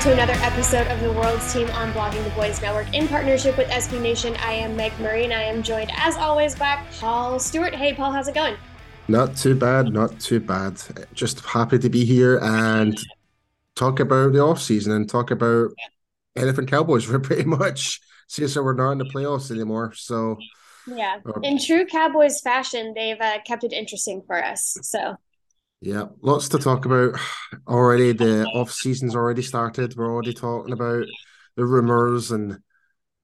Welcome to another episode of the World's Team on Blogging the Boys Network in partnership with SB Nation. I am Meg Murray and I am joined as always by Paul Stewart. Hey Paul, how's it going? Not too bad, not too bad. Just happy to be here and talk about the off season and talk about Elephant Cowboys for pretty much. See, so we're not in the playoffs anymore. So Yeah, in true Cowboys fashion, they've uh, kept it interesting for us. So yeah, lots to talk about already. The off season's already started. We're already talking about the rumors and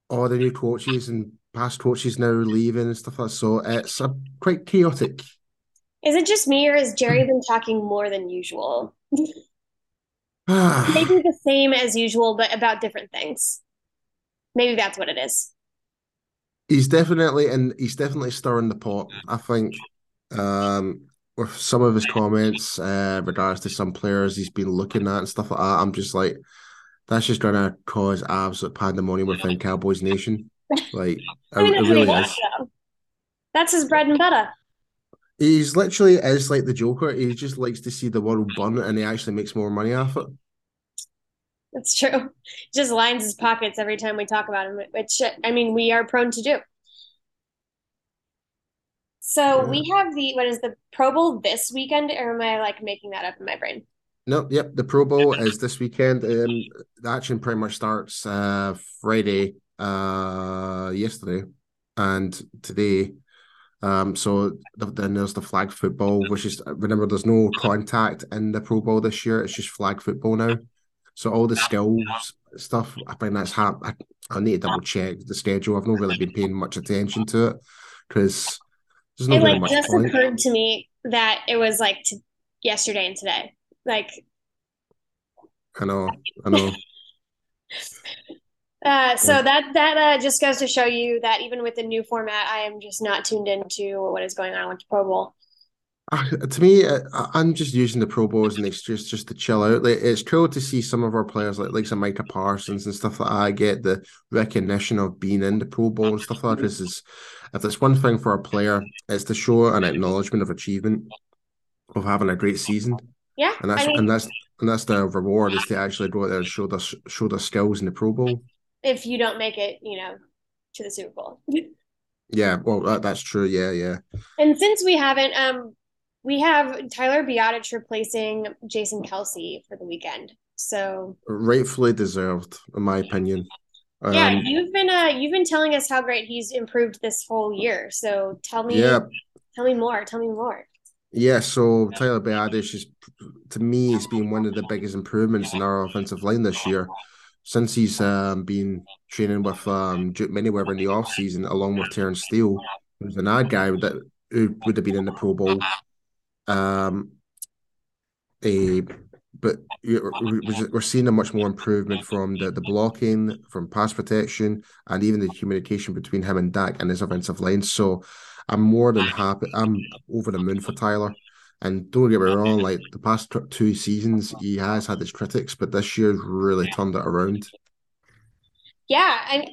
all the new coaches and past coaches now leaving and stuff like that. So it's a quite chaotic. is it just me or has Jerry been talking more than usual? Maybe the same as usual, but about different things. Maybe that's what it is. he's definitely and he's definitely stirring the pot. I think um, with some of his comments uh, regards to some players he's been looking at and stuff like that. I'm just like, that's just gonna cause absolute pandemonium within Cowboys Nation. Like, I mean, it, it really is. though. That's his bread and butter. He's literally is like the Joker. He just likes to see the world burn, and he actually makes more money off it. That's true. He just lines his pockets every time we talk about him, which I mean we are prone to do. So Yeah. we have the what is the Pro Bowl this weekend, or am I like making that up in my brain? Nope, yep. The Pro Bowl is this weekend. Um, the action pretty much starts uh Friday, uh yesterday, and today. Um, so th- then there's the flag football, which is remember there's no contact in the Pro Bowl this year. It's just flag football now. So all the skills stuff, I think that's hap- I, I need to double check the schedule. I've not really been paying much attention to it because there's It like just point. occurred to me that it was like yesterday and today. Like, I know, I know. uh, so Yeah. that that uh, just goes to show you that even with the new format, I am just not tuned into what is going on with the Pro Bowl. Uh, to me, uh, I- I'm just using the Pro Bowl as an excuse just to chill out. Like it's cool to see some of our players, like like some Micah Parsons and stuff like that, get the recognition of being in the Pro Bowl and stuff like that. This is if there's one thing for a player, it's to show an acknowledgement of achievement of having a great season, Yeah, and that's I mean, and that's and that's the reward is to actually go out there and show their show their skills in the Pro Bowl. if you don't make it, you know, to the Super Bowl. Yeah, well, that, that's true. Yeah, yeah. And since we haven't, um, we have Tyler Biadasz replacing Jason Kelce for the weekend. So Rightfully deserved, in my opinion. yeah, Um, you've been uh you've been telling us how great he's improved this whole year. So tell me yeah. tell me more. Tell me more. Yeah, so Tyler Biadasz is, to me, it's been one of the biggest improvements in our offensive line this year. Since he's um, been training with um, Duke Manyweather in the off season, along with Terence Steele, who's an ad guy that who would have been in the Pro Bowl. Um, a but we're seeing a much more improvement from the, the blocking, from pass protection, and even the communication between him and Dak and his offensive line. So I'm more than happy. I'm over the moon for Tyler. And don't get me wrong, like the past two seasons, he has had his critics, but this year's really turned it around. Yeah, I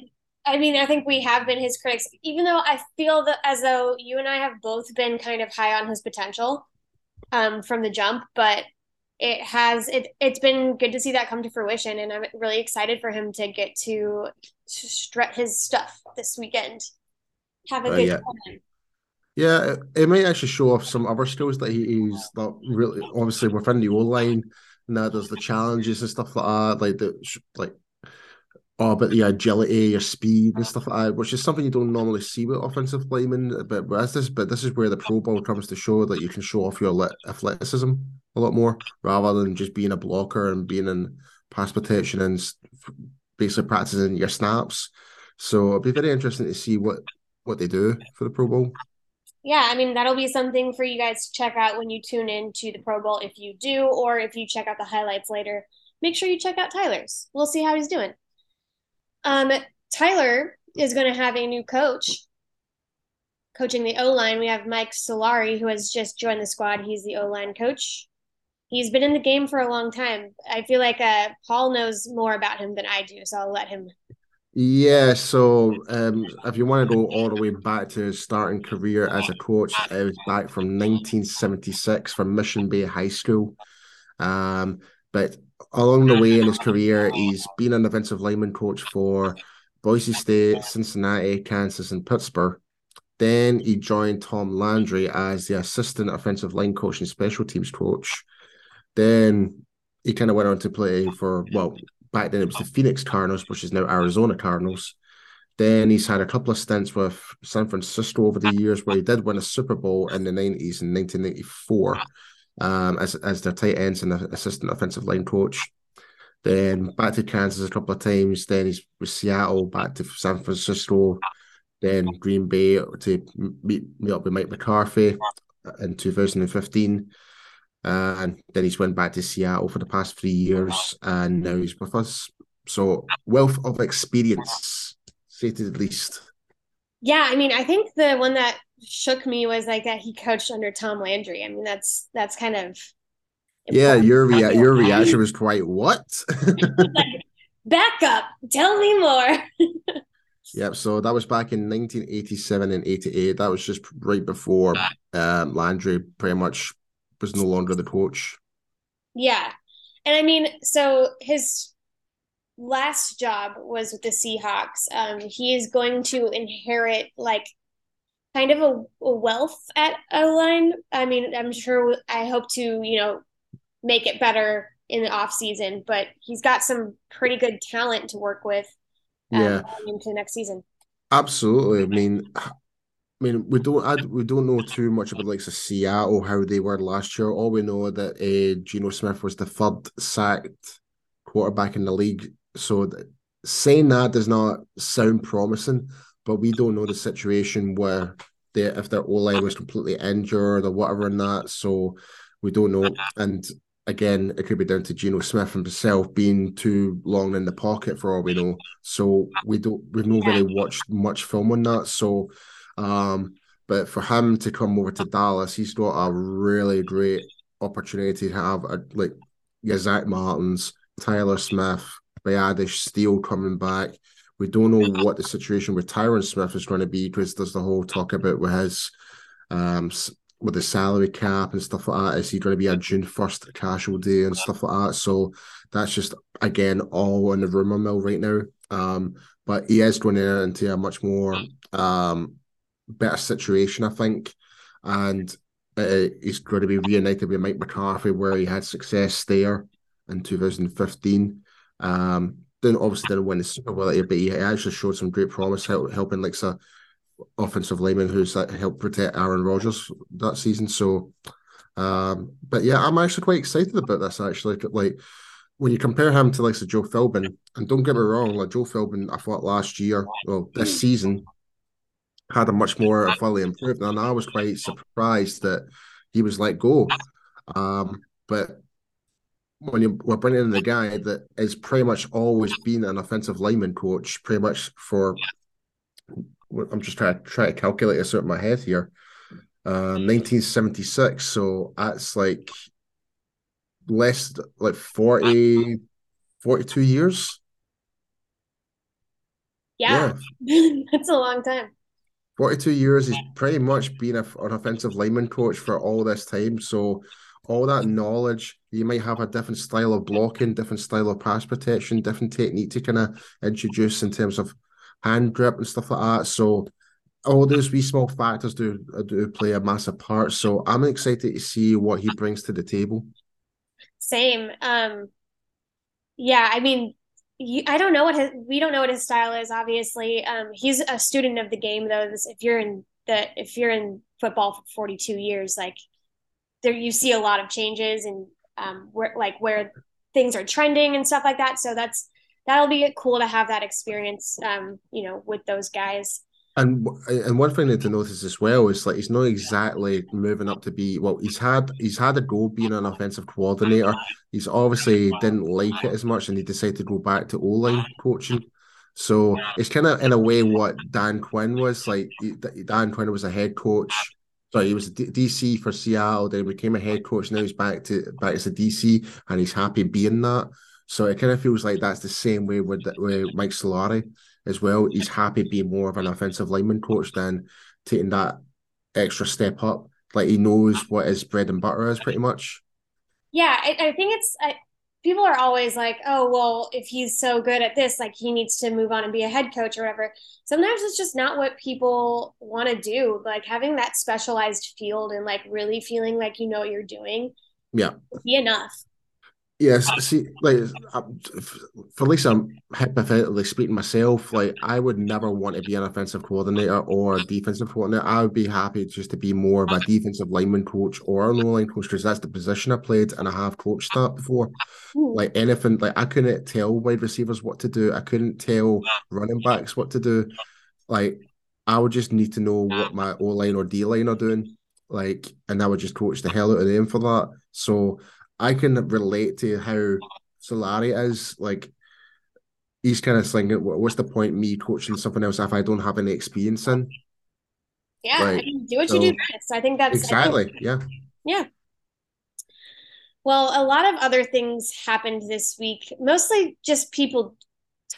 I mean, I think we have been his critics, even though I feel that as though you and I have both been kind of high on his potential um, from the jump, but it has it it's been good to see that come to fruition, and I'm really excited for him to get to strut his stuff this weekend. Have a uh, good yeah. time. Yeah, it, it, might actually show off some other skills that he, he's not really obviously within the O line. And now there's the challenges and stuff like that, like the like oh, about the agility, your speed and stuff like that, which is something you don't normally see with offensive linemen. But, but this, but this is where the Pro Bowl comes to show that you can show off your athleticism a lot more, rather than just being a blocker and being in pass protection and basically practicing your snaps. So it'll be very interesting to see what what they do for the Pro Bowl. Yeah, I mean that'll be something for you guys to check out when you tune in to the Pro Bowl if you do, or if you check out the highlights later. Make sure you check out Tyler's. We'll see how he's doing. Um, Tyler is going to have a new coach coaching the O line. We have Mike Solari, who has just joined the squad. He's the O line coach. He's been in the game for a long time. I feel like uh, Paul knows more about him than I do, so I'll let him. Yeah, so um, if you want to go all the way back to his starting career as a coach, it was back from 1976 from Mission Bay High School. Um, but along the way in his career, he's been an offensive lineman coach for Boise State, Cincinnati, Kansas, and Pittsburgh. Then he joined Tom Landry as the assistant offensive line coach and special teams coach. Then he kind of went on to play for, well, back then it was the Phoenix Cardinals, which is now Arizona Cardinals. Then he's had a couple of stints with San Francisco over the years where he did win a Super Bowl in the 90s in 1994 um, as as their tight ends and assistant offensive line coach. Then back to Kansas a couple of times. Then he's with Seattle, back to San Francisco, then Green Bay to meet meet up with Mike McCarthy in 2015. Uh, and then he's went back to Seattle for the past three years, and now he's with us. So wealth of experience, say to the least. Yeah, I mean, I think the one that shook me was like that he coached under Tom Landry. I mean, that's that's kind of yeah. Your rea- your reaction was quite what? back up, tell me more. yep. So that was back in 1987 and 88. That was just right before um, Landry pretty much was no longer the coach. Yeah, and I mean, so his last job was with the Seahawks. Um, he is going to inherit like kind of a, a wealth at O line. I mean, I'm sure I hope to, you know, make it better in the off season, but he's got some pretty good talent to work with um, yeah. into next season. Absolutely. I mean, I mean, we don't I, we don't know too much about like the Seattle how they were last year. All we know that uh, Geno Smith was the third sacked quarterback in the league. So that, saying that does not sound promising but we don't know the situation where they if their O line was completely injured or whatever in that. So we don't know. And again, it could be down to Geno Smith himself being too long in the pocket for all we know. So we don't we've not really watched much film on that. So um but for him to come over to Dallas, he's got a really great opportunity to have a like yeah, Zack Martins, Tyler Smith, Biadasz Steele coming back. We don't know what the situation with Tyron Smith is going to be because there's the whole talk about with his um with the salary cap and stuff like that. Is he going to be a June first casualty and stuff like that? So that's just again all in the rumor mill right now. Um, but he is going to into a much more um better situation, I think, and uh, he's going to be reunited with Mike McCarthy, where he had success there in 2015. Um, obviously didn't win the Super Bowl, but he actually showed some great promise, help, helping like some offensive lineman who's like helped protect Aaron Rodgers that season. So, um, but yeah, I'm actually quite excited about this. Actually, like when you compare him to like so Joe Philbin, and don't get me wrong, like Joe Philbin, I thought last year, well, this season had a much more fully improved, and I was quite surprised that he was let go. Um, but when you we're bringing in the guy that has pretty much always been an offensive lineman coach, pretty much for I'm just trying to try to calculate this out in my head here. Uh, 1976, so that's like less like 40 42 years Yeah, yeah. that's a long time. 42 years, he's pretty much been a, an offensive lineman coach for all this time. So, all that knowledge, you might have a different style of blocking, different style of pass protection, different technique to kind of introduce in terms of hand grip and stuff like that. So, all those wee small factors do do play a massive part. So, I'm excited to see what he brings to the table. Same. Um, yeah, I mean, you, I don't know what his, we don't know what his style is. Obviously, um, he's a student of the game, though. This, if you're in the if you're in football for 42 years, like there, you see a lot of changes and um, where like where things are trending and stuff like that. So that's that'll be cool to have that experience, um, you know, with those guys. And and one thing to notice as well is like he's not exactly moving up to be well. He's had he's had a go being an offensive coordinator. He's obviously didn't like it as much, and he decided to go back to O line coaching. So it's kind of in a way what Dan Quinn was like. Dan Quinn was a head coach. Sorry, he was a DC for Seattle. Then became a head coach. Now he's back to back as a DC, and he's happy being that. So it kind of feels like that's the same way with, with Mike Solari as well. He's happy being more of an offensive lineman coach than taking that extra step up. Like he knows what his bread and butter is, pretty much. Yeah, I, I think it's. I, people are always like, "Oh, well, if he's so good at this, like he needs to move on and be a head coach or whatever." Sometimes it's just not what people want to do. Like having that specialized field and like really feeling like you know what you're doing. Yeah, be enough. Yes, see, like for least I'm hypothetically speaking myself, like I would never want to be an offensive coordinator or a defensive coordinator. I would be happy just to be more of a defensive lineman coach or an O line coach because that's the position I played and I have coached that before. Hmm. Like anything, like I couldn't tell wide receivers what to do. I couldn't tell running backs what to do. Like I would just need to know what my O line or D line are doing. Like, and I would just coach the hell out of them for that. So I can relate to how Solari is like. He's kind of thinking, "What's the point me coaching something else if I don't have any experience in?" Yeah, like, I mean, do what so, you do best. I think that's exactly think, yeah, yeah. Well, a lot of other things happened this week. Mostly just people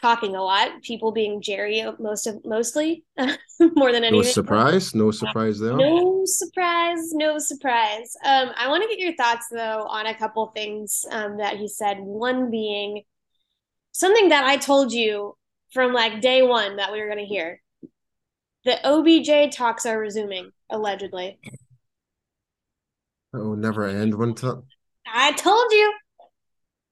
talking a lot, people being Jerry most of mostly more than anything. No surprise, no surprise there. No surprise, no surprise. Um, I want to get your thoughts though on a couple things um, that he said. One being something that I told you from like day one that we were going to hear. The OBJ talks are resuming allegedly. Oh, never end one time. I told you.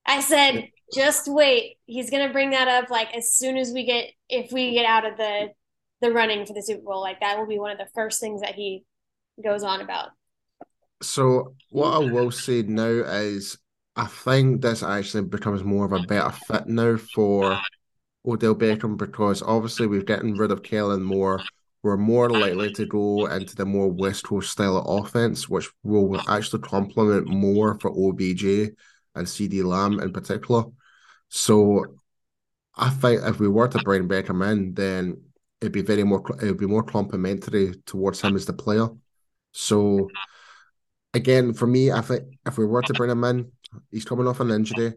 I said just wait. He's gonna bring that up like as soon as we get if we get out of the the running for the Super Bowl. Like that will be one of the first things that he goes on about. So what I will say now is I think this actually becomes more of a better fit now for Odell Beckham because obviously we've gotten rid of Kellen Moore. We're more likely to go into the more West Coast style of offense, which will actually complement more for OBJ and CeeDee Lamb in particular. So I think if we were to bring Beckham in, then it'd be very more it'd be more complimentary towards him as the player. So again, for me, I think if we were to bring him in, he's coming off an injury.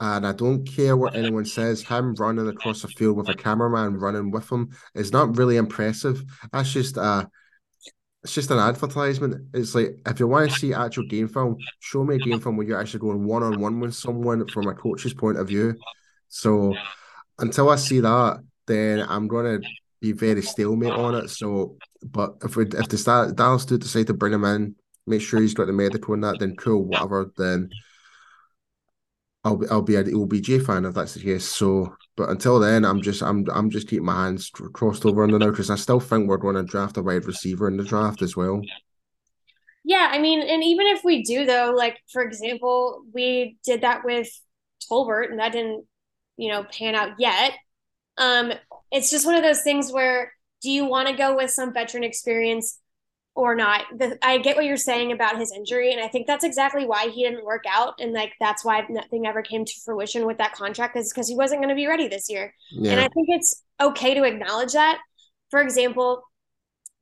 And I don't care what anyone says, him running across the field with a cameraman running with him is not really impressive. That's just uh it's just an advertisement. It's like if you want to see actual game film, show me a game film where you're actually going one on one with someone from a coach's point of view. So until I see that, then I'm gonna be very stalemate on it. So, but if we if the start Dallas do decide to bring him in, make sure he's got the medical and that, then cool, whatever. Then I'll be I'll be an OBJ fan if that's the case. So, but until then, I'm just I'm I'm just keeping my hands crossed over on the now because I still think we're going to draft a wide receiver in the draft as well. Yeah, I mean, and even if we do though, like for example, we did that with Tolbert, and that didn't, you know, pan out yet. Um, it's just one of those things where do you want to go with some veteran experience or not. The, I get what you're saying about his injury, and I think that's exactly why he didn't work out, and like that's why nothing ever came to fruition with that contract is because he wasn't going to be ready this year. Yeah. And I think it's okay to acknowledge that. For example,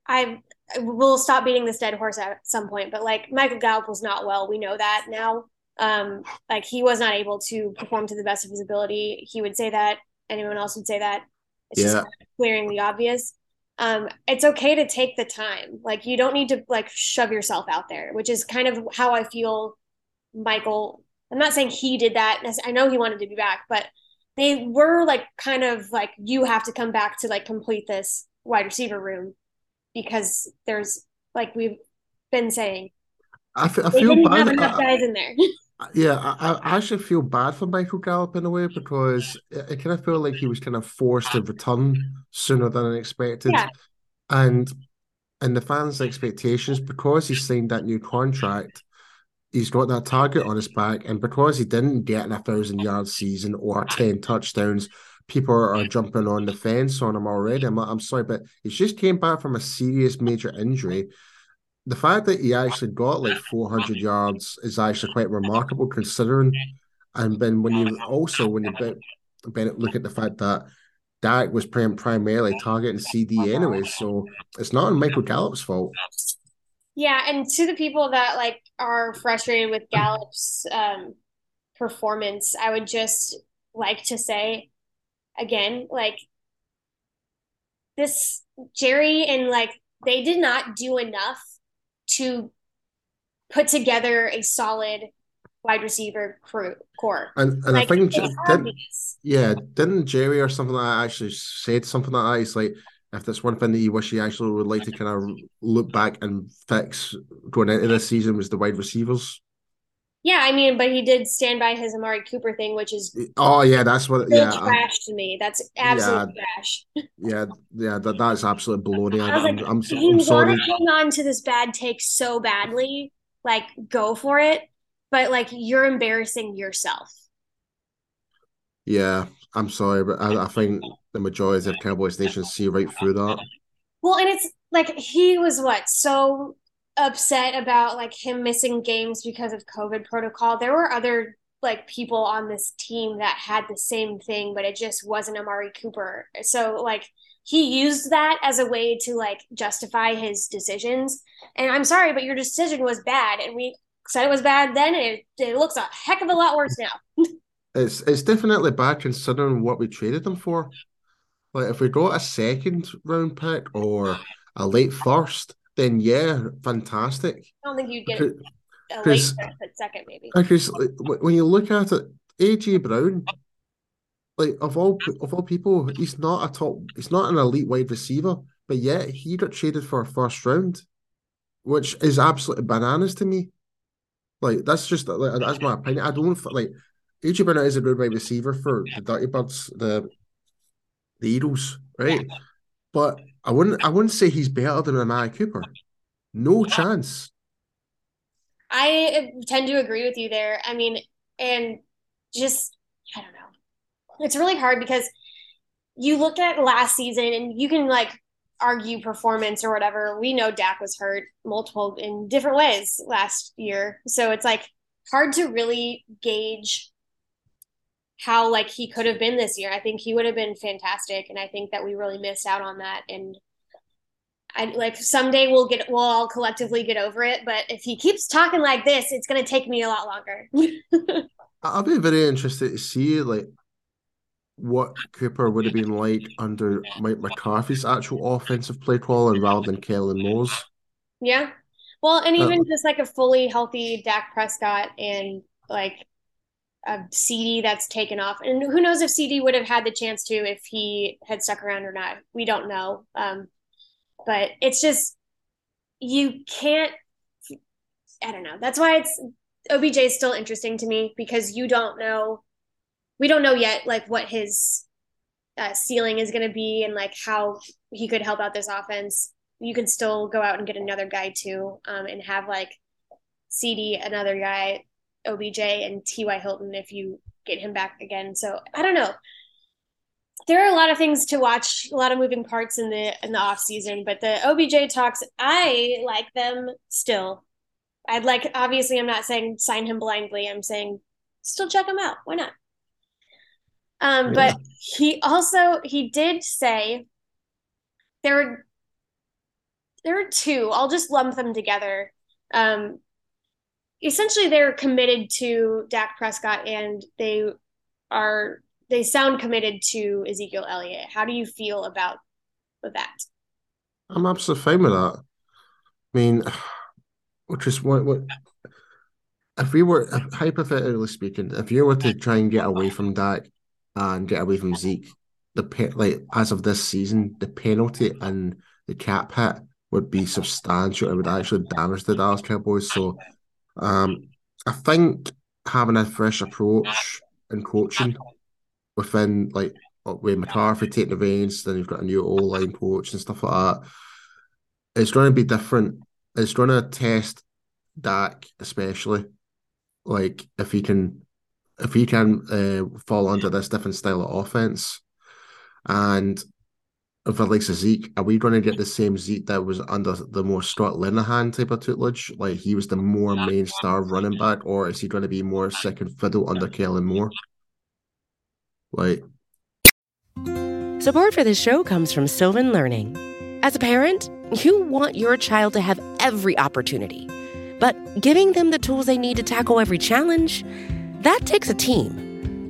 I will stop beating this dead horse at some point, but like Michael Gallup was not well. We know that now. Um, like he was not able to perform to the best of his ability. He would say that. Anyone else would say that. It's yeah. just glaringly obvious. Um, it's okay to take the time. Like you don't need to like shove yourself out there, which is kind of how I feel Michael. I'm not saying he did that. I know he wanted to be back, but they were like kind of like you have to come back to like complete this wide receiver room because there's like we've been saying. I, f- I feel bad. Have enough guys in there. Yeah, I, I actually feel bad for Michael Gallup in a way because uh, I kind of feel like he was kind of forced to return sooner than expected. Yeah. And and the fans' expectations, because he signed that new contract, he's got that target on his back, and because he didn't get in a thousand yard season or ten touchdowns, people are jumping on the fence on him already. I'm, I'm sorry, but he just came back from a serious major injury the fact that he actually got like 400 yards is actually quite remarkable considering. And then when you also when you ben, look at the fact that Dak was primarily targeting CeeDee anyway, so it's not Michael Gallup's fault. Yeah, and to the people that like are frustrated with Gallup's um, performance, I would just like to say again, like this Jerry and like they did not do enough to put together a solid wide receiver crew core. And and like, I think did, yeah, didn't Jerry or something like that actually said something like that? He's like, if there's one thing that you wish he actually would like to kind of look back and fix going into this season was the wide receivers. Yeah, I mean, but he did stand by his Amari Cooper thing, which is oh yeah, that's what yeah trash to me. That's absolute yeah, trash. yeah, yeah, that that's absolute baloney. I was I'm, like, I'm, I'm, you sorry. want to hang on to this bad take so badly, like go for it, but like you're embarrassing yourself. Yeah, I'm sorry, but I, I think the majority of Cowboys Nation see right through that. Well, and it's like he was what so upset about like him missing games because of COVID protocol. There were other like people on this team that had the same thing, but it just wasn't Amari Cooper. So like he used that as a way to like justify his decisions. And I'm sorry, but your decision was bad, and we said it was bad then, and it, it looks a heck of a lot worse now. it's it's definitely bad considering what we traded them for. Like if we got a second round pick or a late first, then yeah, fantastic. I don't think you'd get a late second, maybe. Uh, because like, when you look at it, AJ Brown, like of all of all people, he's not a top, he's not an elite wide receiver, but yet he got traded for a first round, which is absolutely bananas to me. Like that's just like, that's my opinion. I don't like AJ Brown is a good wide receiver for the Dirty Birds, the the Eagles, right? But I wouldn't I wouldn't say he's better than Amari Cooper. No chance. I tend to agree with you there. I mean, and just I don't know. It's really hard because you look at last season and you can like argue performance or whatever. We know Dak was hurt multiple in different ways last year. So it's like hard to really gauge how like he could have been this year. I think he would have been fantastic, and I think that we really missed out on that. And I like someday we'll get we'll all collectively get over it. But if he keeps talking like this, it's going to take me a lot longer. I'll be very interested to see like what Cooper would have been like under Mike McCarthy's actual offensive play calling rather than Kellen Moore's. Yeah. Well, and even uh, just like a fully healthy Dak Prescott and like a CeeDee that's taken off. And who knows if CeeDee would have had the chance to if he had stuck around or not. We don't know. Um, but it's just you can't. I don't know. That's why it's OBJ is still interesting to me because you don't know. We don't know yet, like what his uh, ceiling is going to be and like how he could help out this offense. You could still go out and get another guy too, um, and have like CeeDee another guy OBJ and T.Y. Hilton if you get him back again. So I don't know. There are a lot of things to watch, a lot of moving parts in the in the off season, but the OBJ talks, I like them still. I'd like obviously I'm not saying sign him blindly. I'm saying still check him out. Why not? Um, but he also he did say there were there were two. I'll just lump them together. Um, essentially they're committed to Dak Prescott and they are they sound committed to Ezekiel Elliott. How do you feel about that? I'm absolutely fine with that. I mean, which is what what if we were hypothetically speaking, if you were to try and get away from Dak and get away from Zeke, the pe- like as of this season, the penalty and the cap hit would be substantial. It would actually damage the Dallas Cowboys. So, um, I think having a fresh approach in coaching within like with McCarthy taking the reins, then you've got a new O line coach and stuff like that. It's going to be different. It's going to test Dak, especially like if he can, if he can uh, fall under this different style of offense, and if it likes a Zeke, are we going to get the same Zeke that was under the more Scott Linehan type of tutelage? Like he was the more main star running back, or is he going to be more second fiddle under Kellen Moore? Like, support for this show comes from Sylvan Learning. As a parent, you want your child to have every opportunity, but giving them the tools they need to tackle every challenge, that takes a team.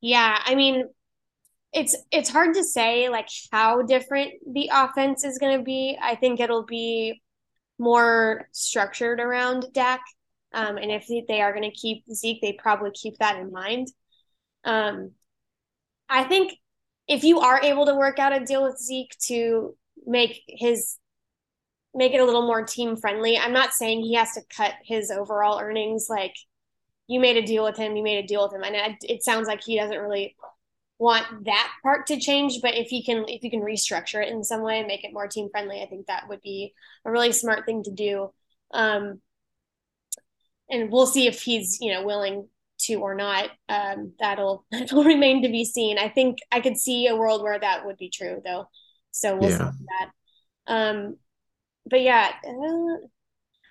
Yeah, I mean, it's it's hard to say like how different the offense is going to be. I think it'll be more structured around Dak. Um, and if they are going to keep Zeke, they probably keep that in mind. Um, I think if you are able to work out a deal with Zeke to make his make it a little more team friendly, I'm not saying he has to cut his overall earnings like you made a deal with him, you made a deal with him. And it, it sounds like he doesn't really want that part to change, but if you can if you can restructure it in some way and make it more team friendly, I think that would be a really smart thing to do. Um, and we'll see if he's you know willing to or not. Um, that'll that'll remain to be seen. I think I could see a world where that would be true though. So we'll yeah. see that. Um, but yeah, uh,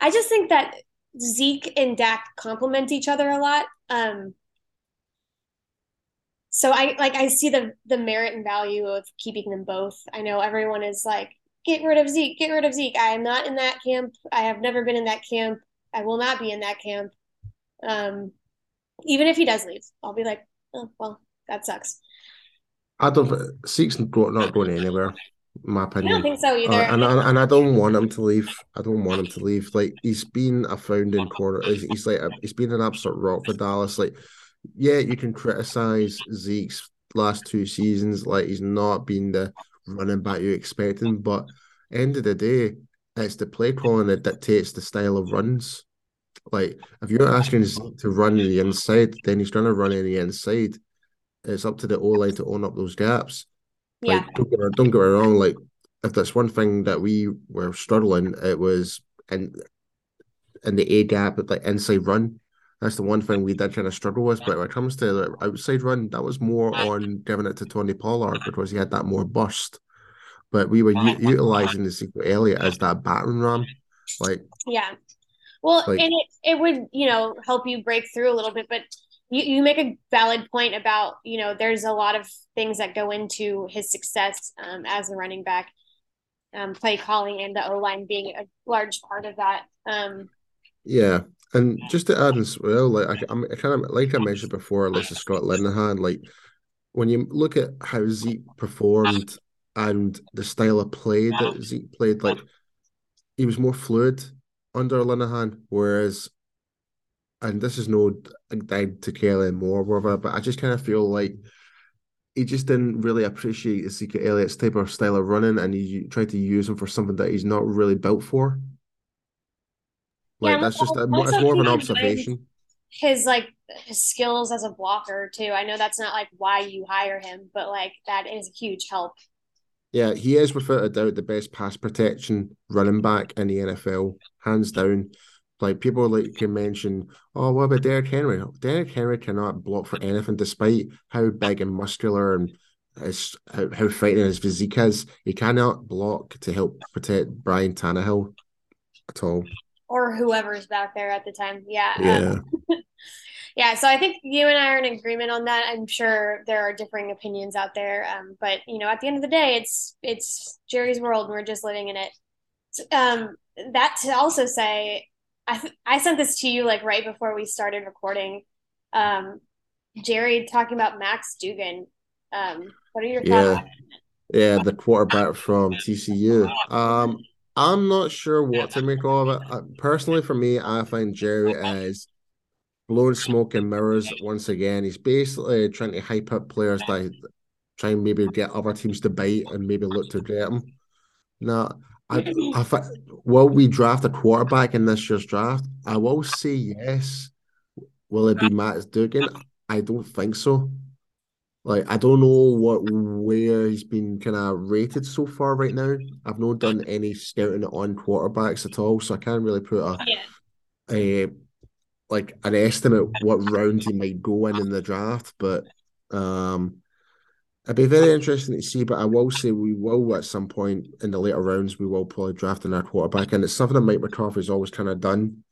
I just think that Zeke and Dak complement each other a lot. Um, so I like I see the the merit and value of keeping them both. I know everyone is like, get rid of Zeke, get rid of Zeke. I am not in that camp. I have never been in that camp. I will not be in that camp. Um, even if he does leave, I'll be like, oh well, that sucks. I don't. Zeke's not going anywhere my opinion. I don't think so either. Uh, and, and, and I don't want him to leave. I don't want him to leave. Like he's been a founding corner. He's, he's like a, he's been an absolute rock for Dallas. Like, yeah, you can criticize Zeke's last two seasons. Like he's not been the running back you're expecting, but end of the day, it's the play calling that dictates the style of runs. Like if you're asking Zeke to run the inside, then he's going to run in the inside. It's up to the O line to own up those gaps. Like, yeah. Don't get, don't get me wrong. Like, if that's one thing that we were struggling, it was in in the A gap, like inside run. That's the one thing we did kind of struggle with. But when it comes to the outside run, that was more on giving it to Tony Pollard because he had that more burst. But we were u- utilizing Ezekiel Elliott as that battering ram. Like, yeah. Well, like, and it, it would, you know, help you break through a little bit. But you, you make a valid point about you know there's a lot of things that go into his success um, as a running back. Um, play calling and the o line being a large part of that um, yeah and just to add as well like I, I kind of like i mentioned before like scott linehan like when you look at how zeke performed and the style of play that zeke played like he was more fluid under linehan whereas and this is no guide to Kellen Moore, whatever, but I just kind of feel like he just didn't really appreciate Ezekiel Elliott's type of style of running, and he tried to use him for something that he's not really built for. Like Yeah, that's just a, it's more of an keeping in mind- observation. his like his skills as a blocker too. I know that's not like why you hire him, but like that is a huge help. Yeah, he is without a doubt the best pass protection running back in the NFL, hands down. Like people like can mention, oh, what about Derrick Henry? Derrick Henry cannot block for anything, despite how big and muscular and his, how, how frightening his physique is. He cannot block to help protect Ryan Tannehill at all. Or whoever's back there at the time. Yeah. Yeah, yeah. So I think you and I are in agreement on that. I'm sure there are differing opinions out there. Um, but you know, at the end of the day, it's it's Jerry's world and we're just living in it. Um, that to also say, I I sent this to you like right before we started recording. Um, Jerry talking about Max Duggan. Um, what are your thoughts? yeah, yeah. The quarterback from TCU. Um, I'm not sure what to make of it. Uh, personally, for me, I find Jerry as blowing smoke and mirrors once again. He's basically trying to hype up players that try and maybe get other teams to bite and maybe look to get them. Now, I, I will we draft a quarterback in this year's draft? I will say yes. Will it be Matt Duggan? I don't think so. Like I don't know what where he's been kind of rated so far right now. I've not done any scouting on quarterbacks at all, so I can't really put a Yeah. a like an estimate what round he might go in in the draft, but um, it'd be very interesting to see. But I will say we will at some point in the later rounds we will probably draft in our quarterback, and it's something that Mike McCarthy's always kind of done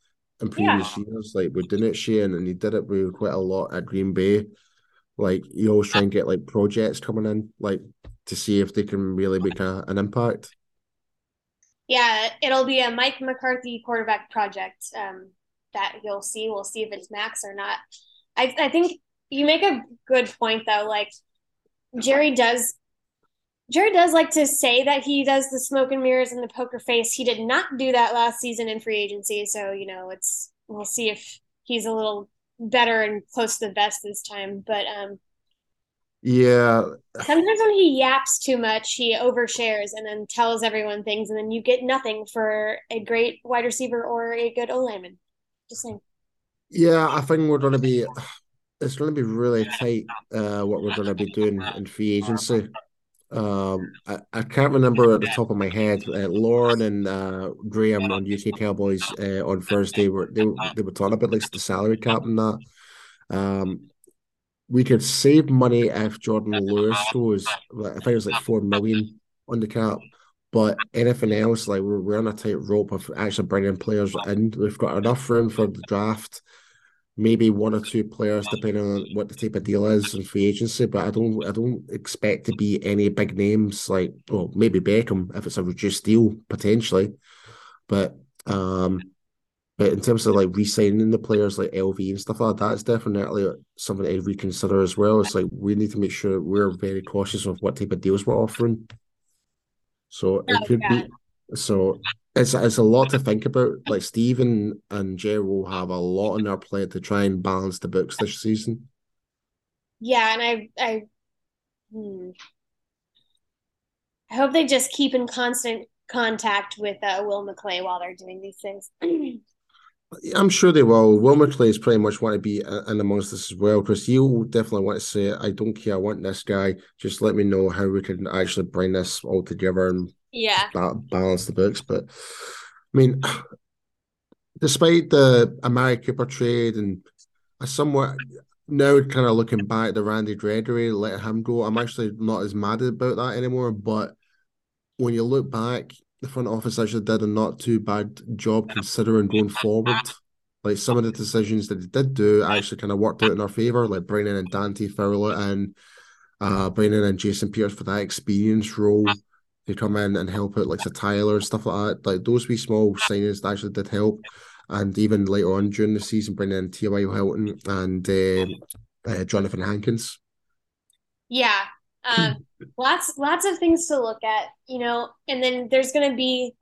in previous years. Like we're doing it, Shane, and he did it with quite a lot at Green Bay. Like you always try and get like projects coming in, like to see if they can really make a, an impact. Yeah, it'll be a Mike McCarthy quarterback project um, that you'll see. We'll see if it's Max or not. I, I think you make a good point though. Like Jerry does, Jerry does like to say that he does the smoke and mirrors and the poker face. He did not do that last season in free agency, so you know it's we'll see if he's a little better and close to the best this time. But um, Yeah, sometimes when he yaps too much, he overshares and then tells everyone things, and then you get nothing for a great wide receiver or a good O lineman. Just saying. Yeah, I think we're going to be. It's going to be really tight. Uh, what we're going to be doing in free agency. Um, I, I can't remember at the top of my head. Uh, Lauren and uh, Graham on UK Cowboys uh, on Thursday were they they were talking about like the salary cap and that. Um, we could save money if Jourdan Lewis goes. I think it was like four million on the cap. But anything else, like we're, we're on a tight rope of actually bringing players in. We've got enough room for the draft, maybe one or two players depending on what the type of deal is in free agency. But I don't, I don't expect to be any big names like, well, maybe Beckham if it's a reduced deal potentially. But um, but in terms of like re-signing the players like LV and stuff like that, it's definitely something to reconsider as well. It's like we need to make sure we're very cautious of what type of deals we're offering. So it Oh, could be so it's it's a lot to think about. Like Stephen and Jerry will have a lot on their plate to try and balance the books this season. Yeah, and I, I, hmm. I hope they just keep in constant contact with uh, Will McClay while they're doing these things. I'm sure they will. Will McClay is pretty much want to be in amongst this as well because he'll definitely want to say, I don't care, I want this guy. Just let me know how we can actually bring this all together and yeah, ba- balance the books. But I mean, despite the Amari Cooper trade and I somewhat now kind of looking back the Randy Gregory, let him go, I'm actually not as mad about that anymore. But when you look back, the front office actually did a not too bad job considering going forward. Like some of the decisions that they did do actually kind of worked out in our favor, like bringing in Dante Fowler and uh, bringing in Jason Peters for that experience role to come in and help out, like the Tyler and stuff like that. Like those wee small signings that actually did help. And even later on during the season, bringing in T.Y. Hilton and uh, uh, Johnathan Hankins. yeah. Um, lots, lots of things to look at, you know, and then there's going to be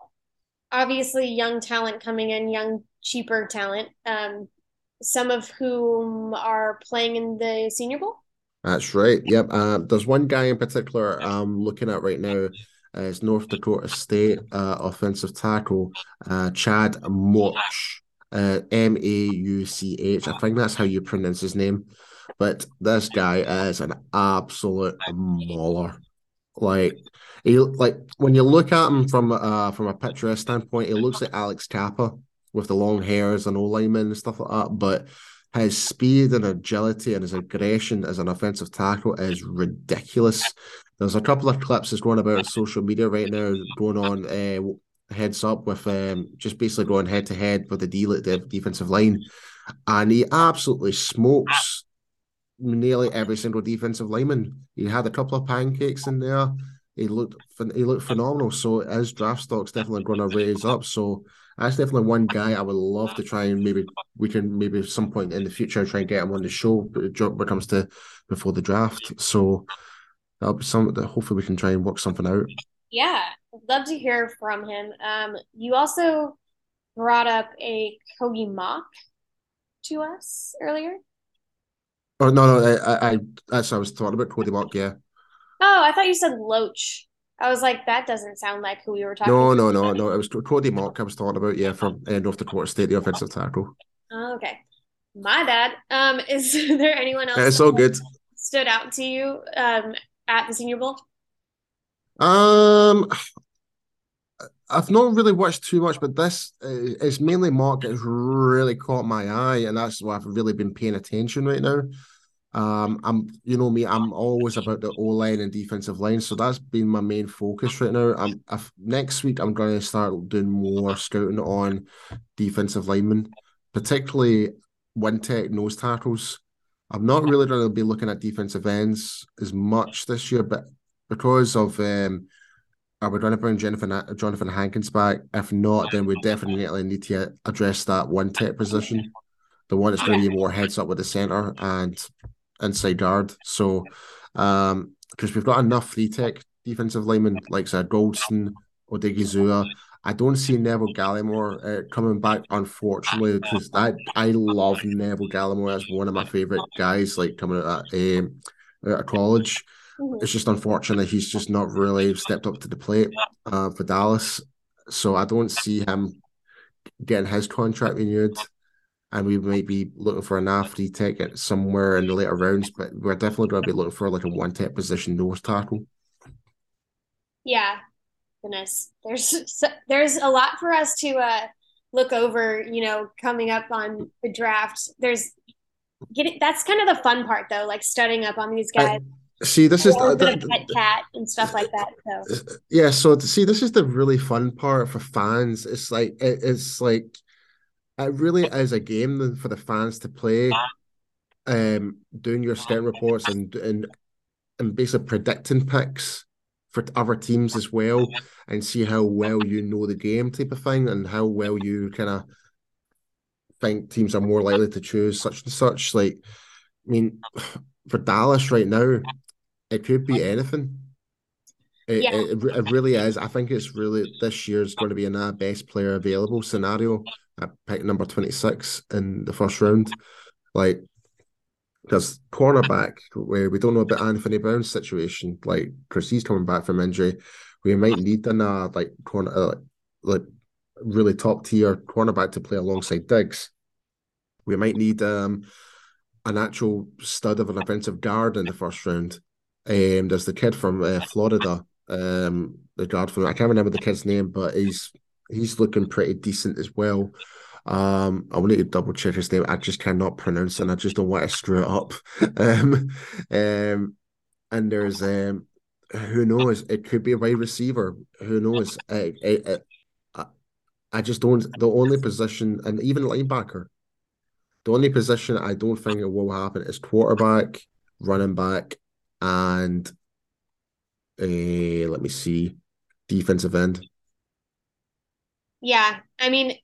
obviously young talent coming in, young, cheaper talent. Um, some of whom are playing in the Senior Bowl. That's right. Yep. Uh, there's one guy in particular I'm looking at right now. Uh, it's North Dakota State uh, offensive tackle uh, Chad Mauch, M A U C H. I think that's how you pronounce his name. But this guy is an absolute mauler. Like he like when you look at him from uh from a picturesque standpoint, he looks like Alex Cappa with the long hairs and O lineman and stuff like that. But his speed and agility and his aggression as an offensive tackle is ridiculous. There's a couple of clips that's going about social media right now, going on uh, heads up with um, just basically going head to head with the at the defensive line, and he absolutely smokes nearly every single defensive lineman. He had a couple of pancakes in there. He looked he looked phenomenal. So his draft stock's definitely going to raise up. So that's definitely one guy I would love to try and maybe we can maybe at some point in the future try and get him on the show when it comes to before the draft. So that'll be something that hopefully we can try and work something out. Yeah, love to hear from him. Um, you also brought up a Kogi mock to us earlier. Oh no, no, I, I, that's I was talking about Cody Mauch. Yeah. Oh, I thought you said Loach. I was like, that doesn't sound like who we were talking. No, no, no, no. It was Cody Mauch I was talking about. Yeah, from uh, North Dakota State, the offensive tackle. Oh, okay, my bad. Um, is there anyone else? It's all good. Stood out to you um at the Senior Bowl. Um, I've not really watched too much, but this uh, is mainly Mark has really caught my eye, and that's why I've really been paying attention right now. Um, I'm, you know me, I'm always about the O line and defensive line, so that's been my main focus right now. I'm I've, next week I'm going to start doing more scouting on defensive linemen, particularly one tech nose tackles. I'm not really going to be looking at defensive ends as much this year, but because of um, are we going to bring Johnathan Johnathan Hankins back? If not, then we definitely need to address that one tech position, the one that's going to be more heads up with the center and inside guard. So, um, because we've got enough free tech defensive linemen like said Golston, Odighizuwa. I don't see Neville Gallimore uh, coming back, unfortunately, because I I love Neville Gallimore. That's one of my favorite guys, like coming out of, um, out of college. Mm-hmm. It's just unfortunate he's just not really stepped up to the plate uh, for Dallas. So I don't see him getting his contract renewed and we might be looking for an after ticket somewhere in the later rounds, but we're definitely going to be looking for like a one tech position nose tackle. Yeah, goodness, there's there's a lot for us to uh, look over. You know, coming up on the draft, there's getting that's kind of the fun part though, like studying up on these guys. I, see, this is the, the, pet cat and stuff like that. So yeah, so to see, this is the really fun part for fans. It's like it, it's like it really is a game for the fans to play. Um, doing your scouting reports and and and basically predicting picks for other teams as well, and see how well you know the game type of thing, and how well you kind of think teams are more likely to choose such and such. Like, I mean, for Dallas right now, it could be anything. It, yeah. it, it, really is. I think it's really this year's going to be in a best player available scenario at pick number 26 in the first round. Like, because cornerback, where we don't know about Anthony Brown's situation, like, because he's coming back from injury, we might need an, uh, like, corner, uh, like, really top tier cornerback to play alongside Diggs. We might need um, an actual stud of an offensive guard in the first round. Um, there's the kid from uh, Florida, um, the guard from I can't remember the kid's name, but he's he's looking pretty decent as well. Um, I will need to double check his name. I just cannot pronounce it. and I just don't want to screw it up. um, um, and there's um, who knows? It could be a wide receiver. Who knows? I, I, I, I just don't. The only position, and even linebacker, the only position I don't think it will happen is quarterback, running back, and uh, let me see, defensive end. Yeah, I mean,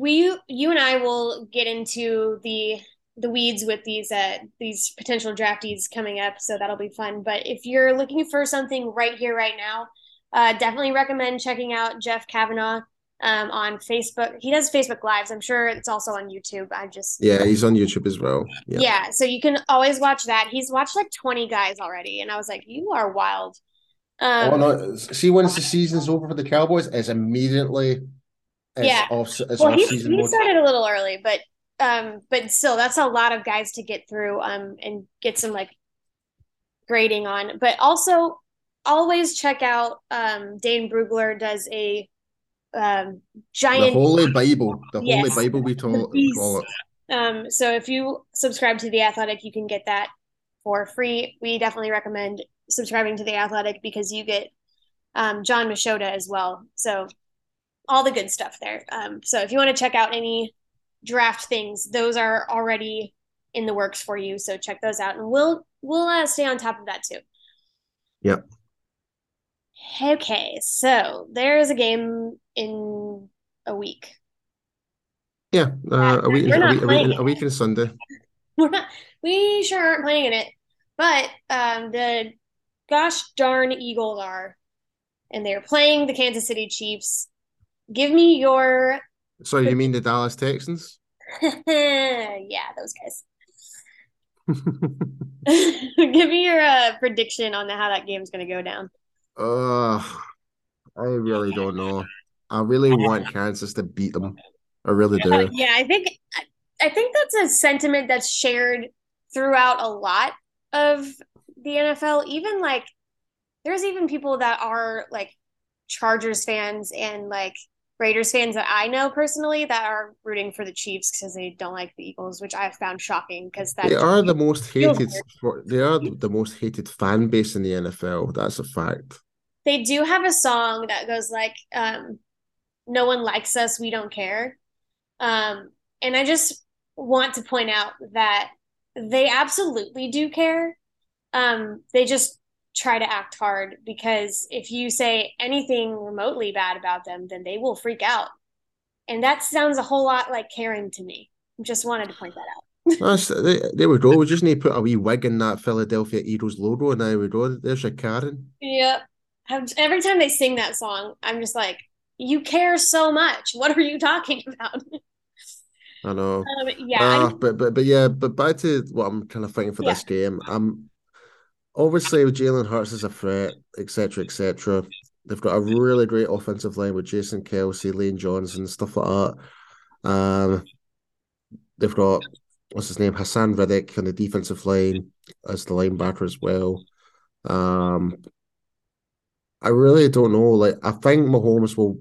we you and I will get into the the weeds with these uh these potential draftees coming up, so that'll be fun. But if you're looking for something right here, right now, uh, definitely recommend checking out Jeff Kavanaugh. um, on Facebook. He does Facebook Lives. I'm sure it's also on YouTube. I just yeah, he's on YouTube as well. Yeah. yeah, so you can always watch that. He's watched like 20 guys already, and I was like, you are wild. Um, oh no! See, once the season's over for the Cowboys, it's immediately it's yeah. Off, it's well, he, he started a little early, but um, but still, that's a lot of guys to get through um and get some like grading on. But also, always check out um Dane Brugler does a um giant the Holy Bible, the yes, Holy Bible we call it. Um, so if you subscribe to the Athletic, you can get that for free. We definitely recommend subscribing to the Athletic because you get um, Jon Machota as well. So all the good stuff there. Um, so if you want to check out any draft things, those are already in the works for you. So check those out, and we'll we'll uh, stay on top of that too. Yep. Okay, so there is a game in a week. Yeah, uh, a week, a week, a week, a week and Sunday. We're not. We sure aren't playing in it, but um, the gosh darn Eagles are, and they're playing the Kansas City Chiefs. Give me your. Sorry, you mean the Dallas Texans? yeah, those guys. Give me your uh, prediction on how that game's going to go down. Uh, I really don't know. I really want Kansas to beat them. I really do. Yeah, I think I think that's a sentiment that's shared throughout a lot of the NFL. Even like, there's even people that are like Chargers fans and like Raiders fans that I know personally that are rooting for the Chiefs because they don't like the Eagles, which I found shocking because they are the most hated. They are the most hated fan base in the NFL. That's a fact. They do have a song that goes like, um, "No one likes us, we don't care," um, and I just want to point out that they absolutely do care. Um, they just try to act hard because if you say anything remotely bad about them, then they will freak out. And that sounds a whole lot like caring to me. Just wanted to point that out. That's, there we go. We just need to put a wee wig in that Philadelphia Eagles logo, and there we go. There's your Karen. Yep. Every time they sing that song, I'm just like, you care so much. What are you talking about? I know. Um, yeah. Uh, but but but yeah, but back to what I'm kind of thinking for yeah. this game. I'm obviously with Jalen Hurts is a threat, etc., etc. They've got a really great offensive line with Jason Kelce, Lane Johnson, stuff like that. Um, they've got what's his name, Haason Reddick on the defensive line as the linebacker as well. Um, I really don't know. Like, I think Mahomes will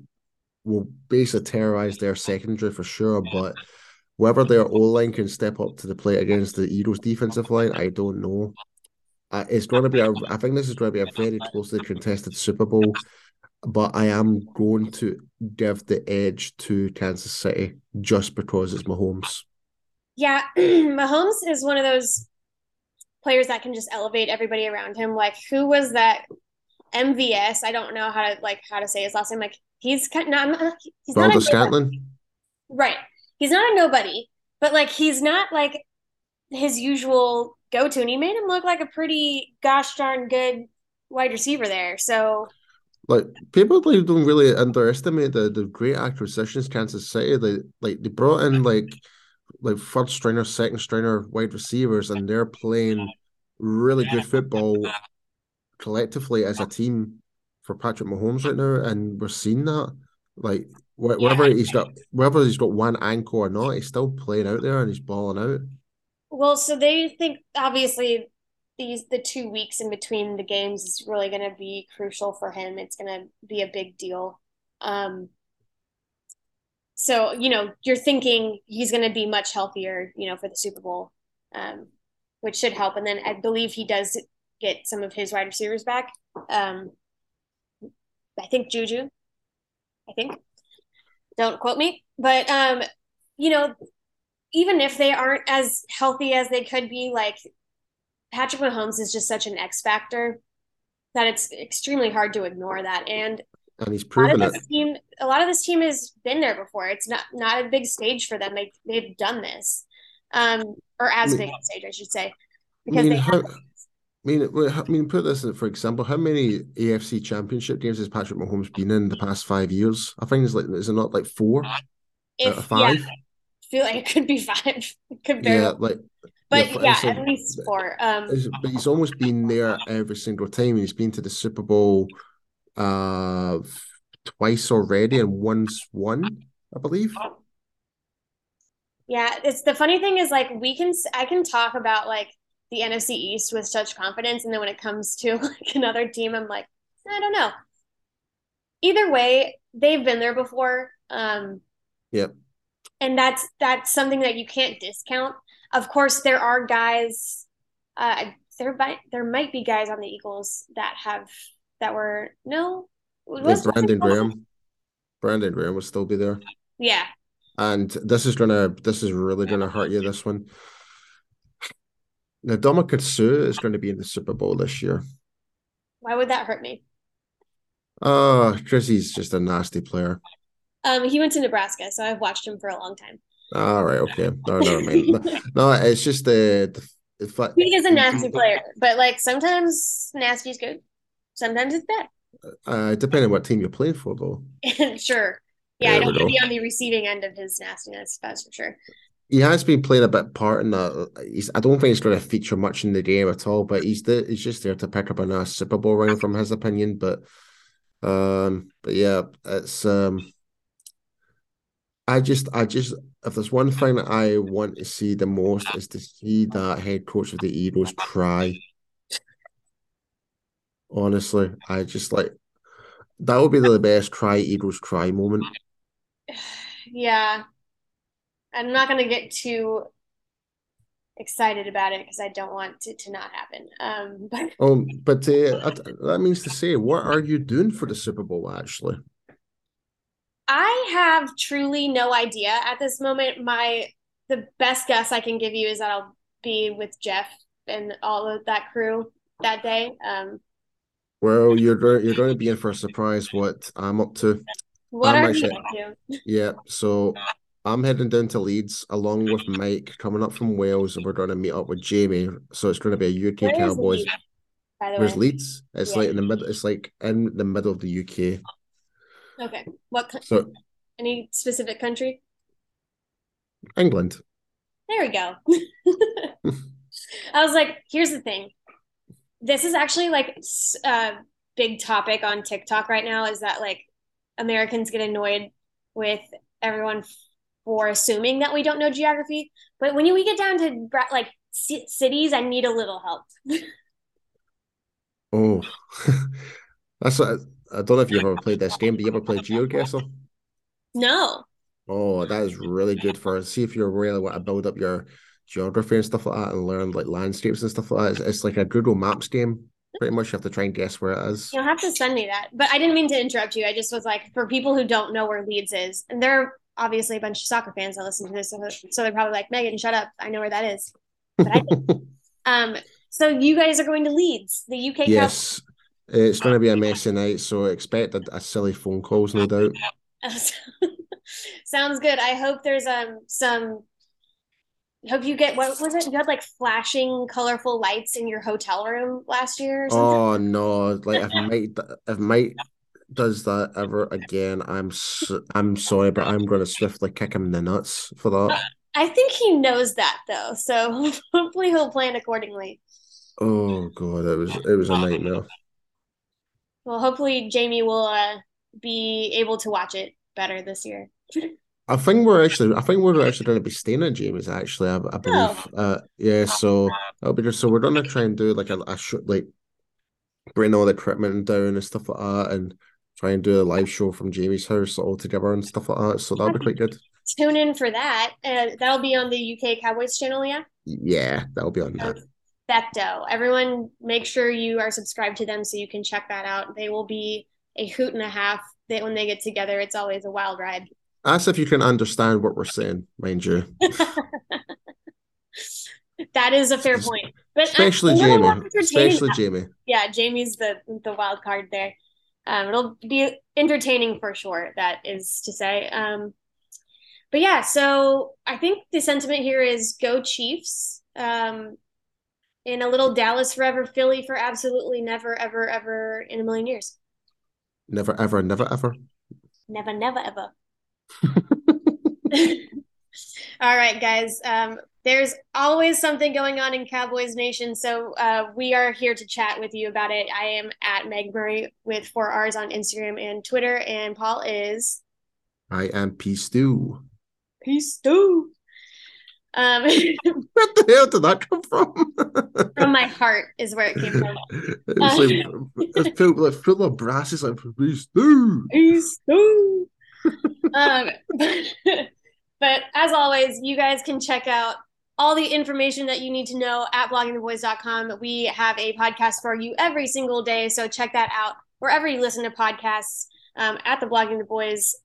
will basically terrorize their secondary for sure, but whether their O line can step up to the plate against the Eagles' defensive line, I don't know. Uh, it's going to be a. I think this is going to be a very closely contested Super Bowl, but I am going to give the edge to Kansas City just because it's Mahomes. Yeah, Mahomes is one of those players that can just elevate everybody around him. Like, who was that MVS? I don't know how to like how to say his last name. Like, he's kind of not. He's not Scantling. Right. He's not a nobody, but like he's not like his usual go to, and he made him look like a pretty gosh darn good wide receiver there. So, like people like don't really underestimate the the great acquisitions Kansas City. They like they brought in like like first stringer, second stringer wide receivers, and they're playing really good football collectively as a team for Patrick Mahomes right now, and we're seeing that. Like whether yeah. he's got whether he's got one ankle or not, he's still playing out there and he's balling out. Well, so they think obviously these the two weeks in between the games is really going to be crucial for him. It's going to be a big deal. Um, so you know you're thinking he's going to be much healthier, you know, for the Super Bowl, um, which should help. And then I believe he does get some of his wide receivers back. Um, I think Juju. I think. Don't quote me, but um, you know, even if they aren't as healthy as they could be, like Patrick Mahomes is just such an X factor that it's extremely hard to ignore that. And and he's proven it. Team, a lot of this team has been there before. It's not not a big stage for them. They they've done this, um, or as I mean, big a stage, I should say, because I mean, they. How, I mean, I mean, put this in, for example. How many AFC Championship games has Patrick Mahomes been in the past five years? I think it's like, is it not like four If, out of five? Yeah, feel like it could be five. It could very Yeah, like, But yeah, yeah, at least four. Um, but he's almost been there every single time. He's been to the Super Bowl uh twice already, and once won, I believe. Yeah, it's the funny thing is like we can I can talk about like the NFC East with such confidence, and then when it comes to like another team, I'm like, I don't know. Either way, they've been there before. Um, Yep. And that's that's something that you can't discount. Of course, there are guys. Uh, there might there might be guys on the Eagles that have that were no. Was- Brandon Graham. Brandon Graham would still be there. Yeah, And this is gonna this is really gonna hurt you, this one. Now Ndamukong Suh is going to be in the Super Bowl this year. why would that hurt me? Oh, because he's just a nasty player. Um, he went to Nebraska, so I've watched him for a long time. All right, okay. No, mind. No, no, it's just the, the, the fact He is a nasty player, but like sometimes nasty is good, sometimes it's bad. uh depending on what team you're playing for though. sure. Yeah, I don't want to be on the receiving end of his nastiness, that's for sure. He has been playing a bit part in that. He's I don't think he's going to feature much in the game at all, but he's the he's just there to pick up a nice Super Bowl ring from his opinion. But um but yeah, it's um I just I just if there's one thing that I want to see the most is to see that head coach of the Eagles try. Honestly, I just like that would be the best try Eagles try moment. Yeah. I'm not going to get too excited about it because I don't want it to not happen. Um, but Um, but uh, that means to say, what are you doing for the Super Bowl actually? I have truly no idea at this moment. My the best guess I can give you is that I'll be with Jeff and all of that crew that day. Um, Well, you're you're going to be in for a surprise. What I'm up to? what I'm are you up to? Yeah, so I'm heading down to Leeds along with Mike coming up from Wales, and we're going to meet up with Jamie. So it's going to be a UK Cowboys. Leeds, Where's? Leeds? It's Yeah. like in the middle. It's like in the middle of the UK. Okay. What co- So any specific country? England. There we go. I was like, here's the thing. This is actually like a big topic on TikTok right now is that like Americans get annoyed with everyone for assuming that we don't know geography. But when we get down to like ci- cities, I need a little help. Oh, that's what, I don't know if you've ever played this game. Do you ever play GeoGuessr? No. Oh, that is really good for see if you really want to build up your geography and stuff like that and learn like landscapes and stuff like that. It's, it's like a Google Maps game. Pretty much you have to try and guess where it is. You'll have to send me that. But I didn't mean to interrupt you. I just was like, for people who don't know where Leeds is, and there are obviously a bunch of soccer fans that listen to this, so, they're probably like, Megan, shut up. I know where that is. But I Um, so you guys are going to Leeds, the UK yes, it's going to be a messy night, so expect a, a silly phone calls, no doubt. Sounds good. I hope there's um some. Hope you get what was it? You had like flashing, colorful lights in your hotel room last year or something. Oh no! Like if Mike if Mike does that ever again, I'm s I'm sorry, but I'm going to swiftly kick him in the nuts for that. I think he knows that though, so hopefully he'll plan accordingly. Oh god, it was it was a nightmare. Well, hopefully Jamie will uh, be able to watch it better this year. I think we're actually, I think we're actually going to be staying at Jamie's. Actually, I, I believe. Uh, yeah. So that'll be just so we're going to try and do like a, a show, like bring all the equipment down and stuff like that, and try and do a live show from Jamie's house all together and stuff like that. So that'll be quite good. Tune in for that. Uh, that'll be on the UK Cowboys channel, yeah. Yeah, that'll be on that. Perfecto. Everyone, make sure you are subscribed to them so you can check that out. They will be a hoot and a half. That when they get together, it's always a wild ride. Ask if you can understand what we're saying, mind you. That is a fair point. But uh, Especially Jamie. Especially that- Jamie. yeah, Jamie's the the wild card there. Um, it'll be entertaining for sure. That is to say. Um, but yeah, so I think the sentiment here is go Chiefs. Um, and a little Dallas forever, Philly for absolutely never, ever, ever in a million years. Never, ever, never, ever. Never, never, ever. All right, guys. Um, there's always something going on in Cowboys Nation, so uh, we are here to chat with you about it. I am at Meg Murray with four R's on Instagram and Twitter, and Paul is I am Peace Stew. Peace Stew. Um, Where the hell did that come from? from my heart is where it came from. it's like it's full, like full of brass. It's like P Stew. P Stew. um, but as always, you guys can check out all the information that you need to know at bloggingtheboys.com. We have a podcast for you every single day, so check that out wherever you listen to podcasts um, at the Blogging the Boys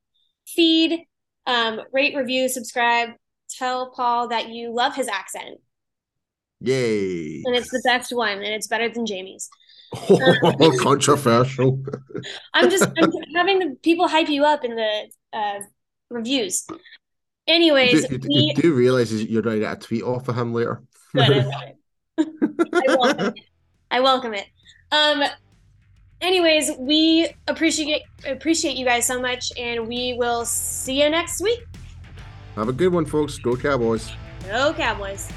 feed. Um, rate, review, subscribe. Tell Paul that you love his accent, Yay. and it's the best one, and it's better than Jamie's. Oh, controversial. I'm just I'm having the people hype you up in the uh, reviews. Anyways, do, do, we do realize you're going to get a tweet off of him later? Good, I. I welcome it. I welcome it. Um. Anyways, we appreciate appreciate you guys so much, and we will see you next week. Have a good one, folks. Go Cowboys. Go Cowboys!